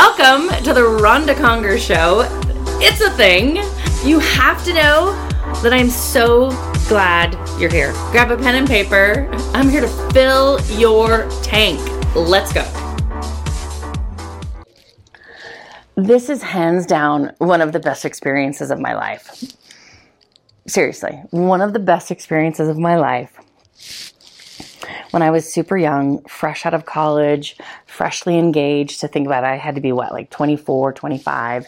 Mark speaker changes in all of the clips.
Speaker 1: Welcome to the Ronda Conger Show. It's a thing. You have to know that I'm so glad you're here. Grab a pen and paper. I'm here to fill your tank. Let's go. This is hands down one of the best experiences of my life. Seriously, one of the best experiences of my life when I was super young, fresh out of college, freshly engaged. To think about it, I had to be what, like 24, 25.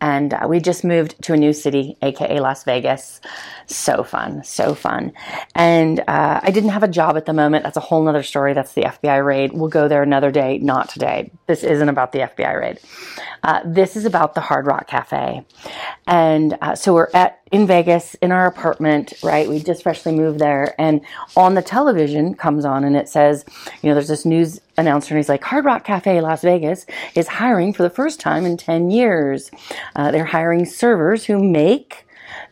Speaker 1: And uh, we just moved to a new city, aka Las Vegas. So fun, so fun. And uh, I didn't have a job at the moment. That's a whole nother story. That's the FBI raid. We'll go there another day, not today. This isn't about the FBI raid. Uh, this is about the Hard Rock Cafe. And uh, so we're at in Vegas in our apartment, right? We just freshly moved there, and on the television comes on and it says, you know, there's this news announcer, and he's like, Hard Rock Cafe Las Vegas is hiring for the first time in 10 years. Uh, they're hiring servers who make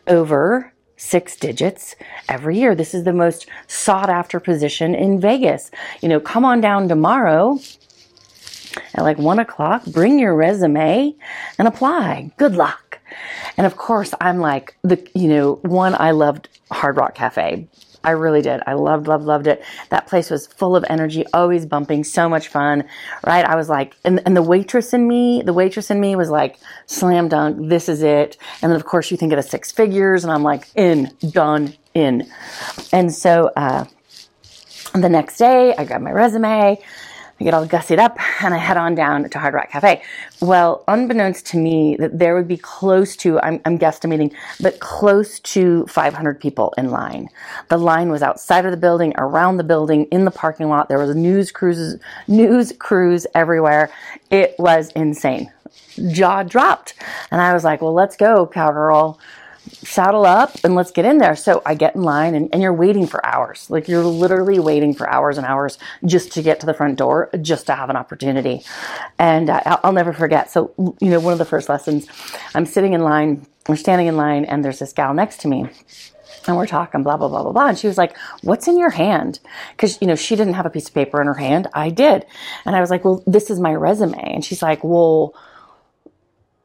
Speaker 1: over six digits every year. This is the most sought after position in Vegas. You know, come on down tomorrow at like one o'clock, bring your resume and apply. Good luck. And of course, I'm like the, you know, one, I loved Hard Rock Cafe. I really did. I loved, loved, loved it. That place was full of energy, always bumping, so much fun, right? I was like, and, and the waitress in me, the waitress in me was like, slam dunk, this is it. And then of course you think of the six figures and I'm like, in, done, in. And so, uh, the next day I got my resume. I get all gussied up and I head on down to Hard Rock Cafe. Well, unbeknownst to me, that there would be close to, I'm, I'm guesstimating, but close to 500 people in line. The line was outside of the building, around the building, in the parking lot. There was news cruises, news crews everywhere. It was insane. Jaw dropped. And I was like, well, let's go, cowgirl saddle up and let's get in there. So I get in line and, and, you're waiting for hours. Like you're literally waiting for hours and hours just to get to the front door, just to have an opportunity. And uh, I'll, I'll never forget. So, you know, one of the first lessons, I'm sitting in line, we're standing in line, and there's this gal next to me and we're talking blah blah blah blah blah and she was like what's in your hand because you know she didn't have a piece of paper in her hand i did and i was like well this is my resume and she's like well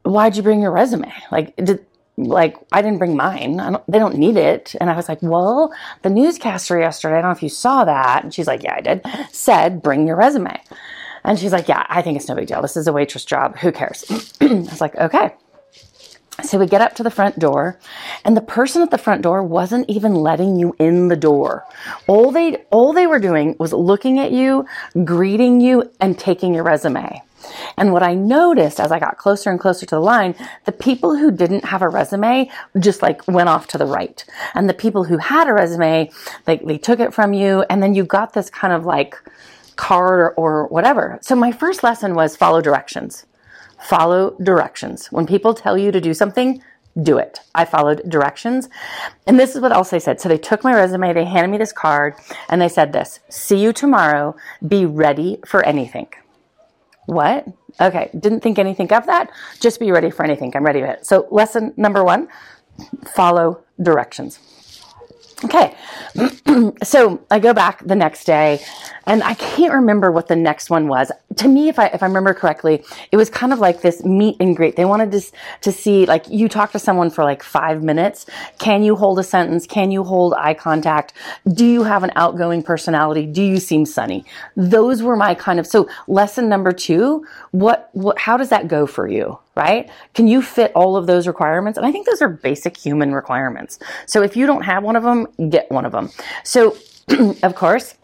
Speaker 1: why'd you bring your resume like did like I didn't bring mine. Don't, they don't need it. And I was like, well, the newscaster yesterday, I don't know if you saw that. And she's like, yeah, I did. Said, bring your resume. And she's like, yeah, I think it's no big deal. This is a waitress job. Who cares? I was like, okay. So we get up to the front door and the person at the front door wasn't even letting you in the door. All they, all they were doing was looking at you, greeting you and taking your resume. And what I noticed as I got closer and closer to the line, the people who didn't have a resume just like went off to the right. And the people who had a resume, they, they took it from you and then you got this kind of like card or, or whatever. So my first lesson was follow directions. Follow directions. When people tell you to do something, do it. I followed directions. And this is what else they said. So they took my resume, they handed me this card, and they said this See you tomorrow. Be ready for anything. What? Okay, didn't think anything of that. Just be ready for anything. I'm ready for it. So, lesson number one follow directions. Okay, so I go back the next day, and I can't remember what the next one was. To me, if I if I remember correctly, it was kind of like this meet and greet. They wanted to to see like you talk to someone for like five minutes. Can you hold a sentence? Can you hold eye contact? Do you have an outgoing personality? Do you seem sunny? Those were my kind of so lesson number two. What what? How does that go for you? right? Can you fit all of those requirements? And I think those are basic human requirements. So if you don't have one of them, get one of them. So, of course,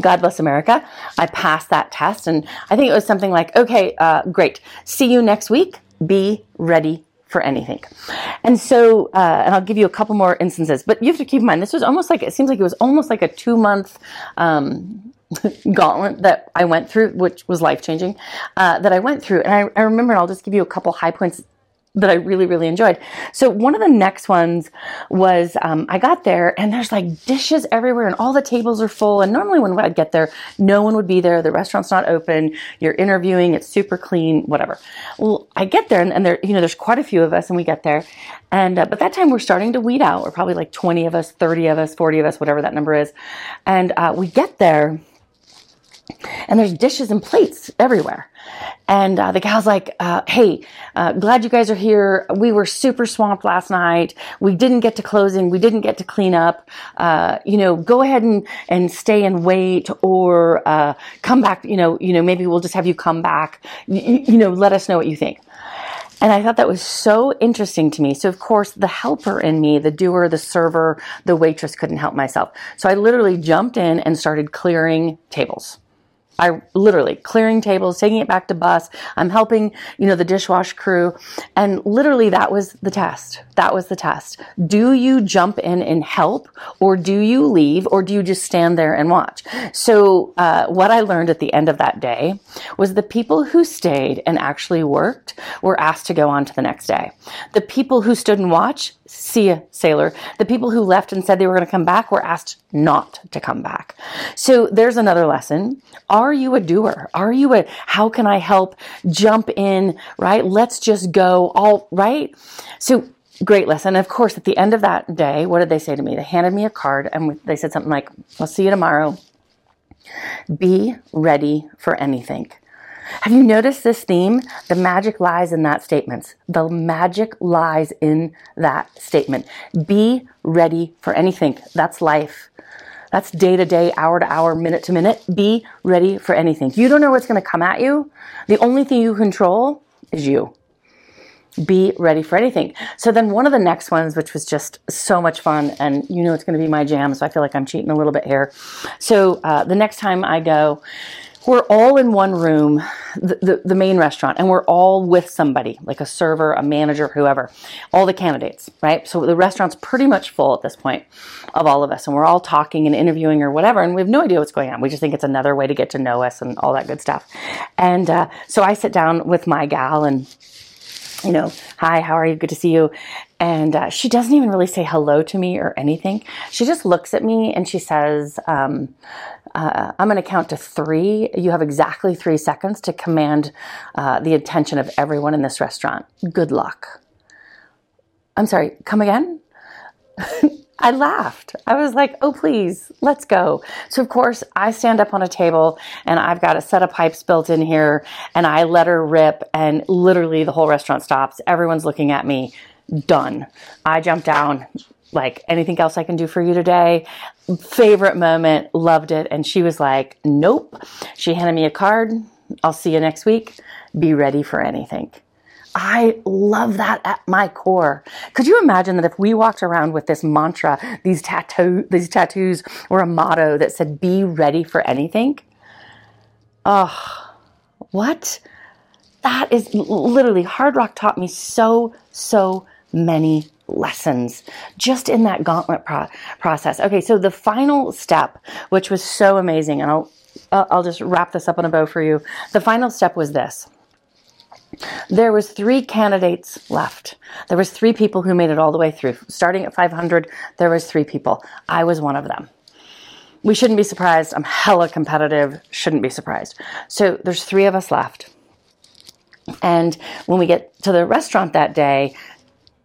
Speaker 1: God bless America. I passed that test, and I think it was something like, okay, uh, great. See you next week. Be ready for anything. And so, uh, and I'll give you a couple more instances, but you have to keep in mind, this was almost like, it seems like it was almost like a two month, um, gauntlet that I went through, which was life changing, uh, that I went through. And I, I remember, and I'll just give you a couple high points that I really, really enjoyed. So one of the next ones was um, I got there and there's like dishes everywhere and all the tables are full. And normally when I'd get there, no one would be there. The restaurant's not open. You're interviewing. It's super clean, whatever. Well, I get there and, and there, you know, there's quite a few of us and we get there. And, uh, but that time we're starting to weed out. We're probably like 20 of us, 30 of us, 40 of us, whatever that number is. And uh, we get there and there's dishes and plates everywhere. And uh, the gal's like, uh, hey, uh, glad you guys are here. We were super swamped last night. We didn't get to closing. We didn't get to clean up. Uh, you know, go ahead and, and stay and wait or uh, come back. You know, you know, maybe we'll just have you come back. You, you know, let us know what you think. And I thought that was so interesting to me. So of course, the helper in me, the doer, the server, the waitress couldn't help myself. So I literally jumped in and started clearing tables. I literally clearing tables, taking it back to bus. I'm helping, you know, the dishwash crew. And literally that was the test. That was the test. Do you jump in and help or do you leave or do you just stand there and watch? So, uh, what I learned at the end of that day was the people who stayed and actually worked were asked to go on to the next day. The people who stood and watched see ya, sailor. The people who left and said they were going to come back were asked not to come back. So there's another lesson. Are you a doer? Are you a, how can I help jump in, right? Let's just go all right. So great lesson. Of course, at the end of that day, what did they say to me? They handed me a card and they said something like, I'll see you tomorrow. Be ready for anything. Have you noticed this theme? The magic lies in that statement. The magic lies in that statement. Be ready for anything. That's life. That's day to day, hour to hour, minute to minute. Be ready for anything. You don't know what's going to come at you. The only thing you control is you. Be ready for anything. So then one of the next ones, which was just so much fun, and you know it's going to be my jam, so I feel like I'm cheating a little bit here. So uh, the next time I go, we're all in one room, the, the, the, main restaurant, and we're all with somebody, like a server, a manager, whoever, all the candidates, right? So the restaurant's pretty much full at this point of all of us, and we're all talking and interviewing or whatever, and we have no idea what's going on. We just think it's another way to get to know us and all that good stuff. And uh, so I sit down with my gal and you know, hi, how are you? Good to see you. And uh, she doesn't even really say hello to me or anything. She just looks at me and she says, um, uh, I'm going to count to three. You have exactly three seconds to command uh, the attention of everyone in this restaurant. Good luck. I'm sorry, come again? I laughed. I was like, oh, please, let's go. So, of course, I stand up on a table and I've got a set of pipes built in here and I let her rip, and literally the whole restaurant stops. Everyone's looking at me. Done. I jump down, like anything else I can do for you today? Favorite moment, loved it. And she was like, nope. She handed me a card. I'll see you next week. Be ready for anything. I love that at my core. Could you imagine that if we walked around with this mantra, these tattoo, these tattoos, were a motto that said "Be ready for anything"? Oh, what? That is literally Hard Rock taught me so so many lessons just in that gauntlet pro- process. Okay, so the final step, which was so amazing, and I'll uh, I'll just wrap this up in a bow for you. The final step was this. There was three candidates left. There was three people who made it all the way through. Starting at 500, there was three people. I was one of them. We shouldn't be surprised. I'm hella competitive. Shouldn't be surprised. So there's three of us left. And when we get to the restaurant that day,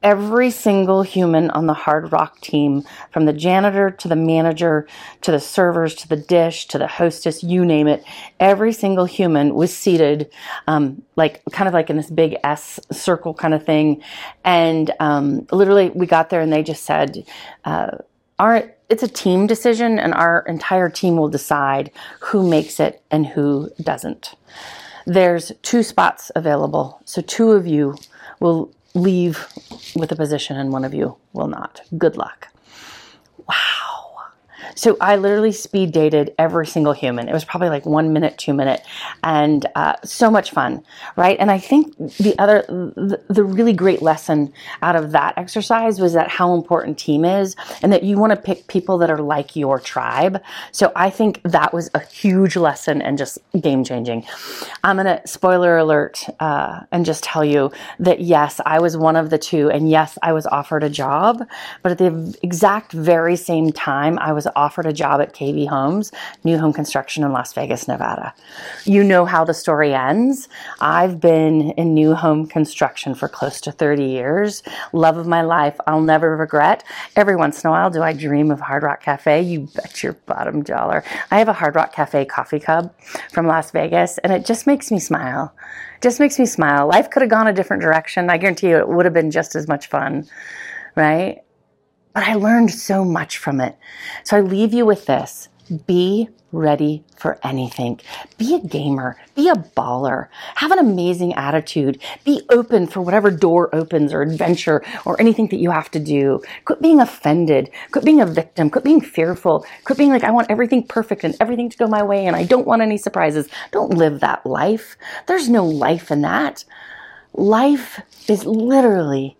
Speaker 1: every single human on the Hard Rock team, from the janitor to the manager to the servers to the dish to the hostess, you name it, every single human was seated, um, like kind of like in this big S circle kind of thing. And um, literally, we got there and they just said, uh, our, it's a team decision, and our entire team will decide who makes it and who doesn't. There's two spots available, so two of you will leave with a position and one of you will not. Good luck. Wow. So I literally speed dated every single human. It was probably like one minute, two minute, and uh, so much fun, right? And I think the other, the, the really great lesson out of that exercise was that how important team is, and that you want to pick people that are like your tribe. So I think that was a huge lesson and just game changing. I'm gonna spoiler alert uh, and just tell you that yes, I was one of the two, and yes, I was offered a job, but at the exact very same time, I was offered a job at KB Homes, new home construction in Las Vegas, Nevada. You know how the story ends. I've been in new home construction for close to 30 years. Love of my life. I'll never regret. Every once in a while, do I dream of Hard Rock Cafe? You bet your bottom dollar. I have a Hard Rock Cafe coffee cup from Las Vegas, and it just makes me smile. Just makes me smile. Life could have gone a different direction. I guarantee you it would have been just as much fun, right? But I learned so much from it. So I leave you with this. Be ready for anything. Be a gamer. Be a baller. Have an amazing attitude. Be open for whatever door opens or adventure or anything that you have to do. Quit being offended. Quit being a victim. Quit being fearful. Quit being like, I want everything perfect and everything to go my way and I don't want any surprises. Don't live that life. There's no life in that. Life is literally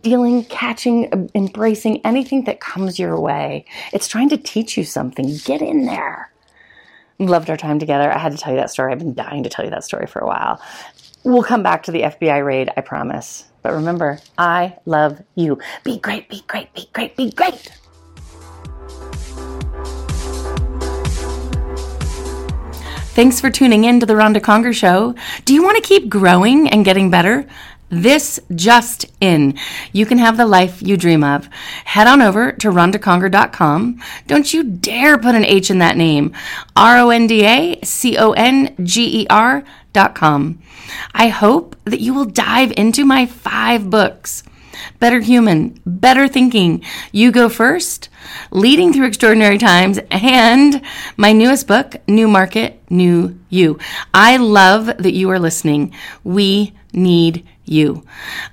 Speaker 1: dealing, catching, embracing anything that comes your way. It's trying to teach you something. Get in there. Loved our time together. I had to tell you that story. I've been dying to tell you that story for a while. We'll come back to the FBI raid, I promise. But remember, I love you. Be great, be great, be great, be great. Thanks for tuning in to the Ronda Conger Show. Do you want to keep growing and getting better? This just in. You can have the life you dream of. Head on over to rondaconger.com. Don't you dare put an H in that name. R O N D A C O N G E R dot com. I hope that you will dive into my five books. Better Human, Better Thinking, You Go First, Leading Through Extraordinary Times, and my newest book, New Market, New You. I love that you are listening. We need you.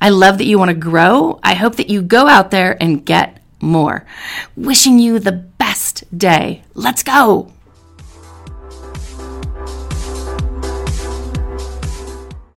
Speaker 1: I love that you want to grow. I hope that you go out there and get more. Wishing you the best day. Let's go.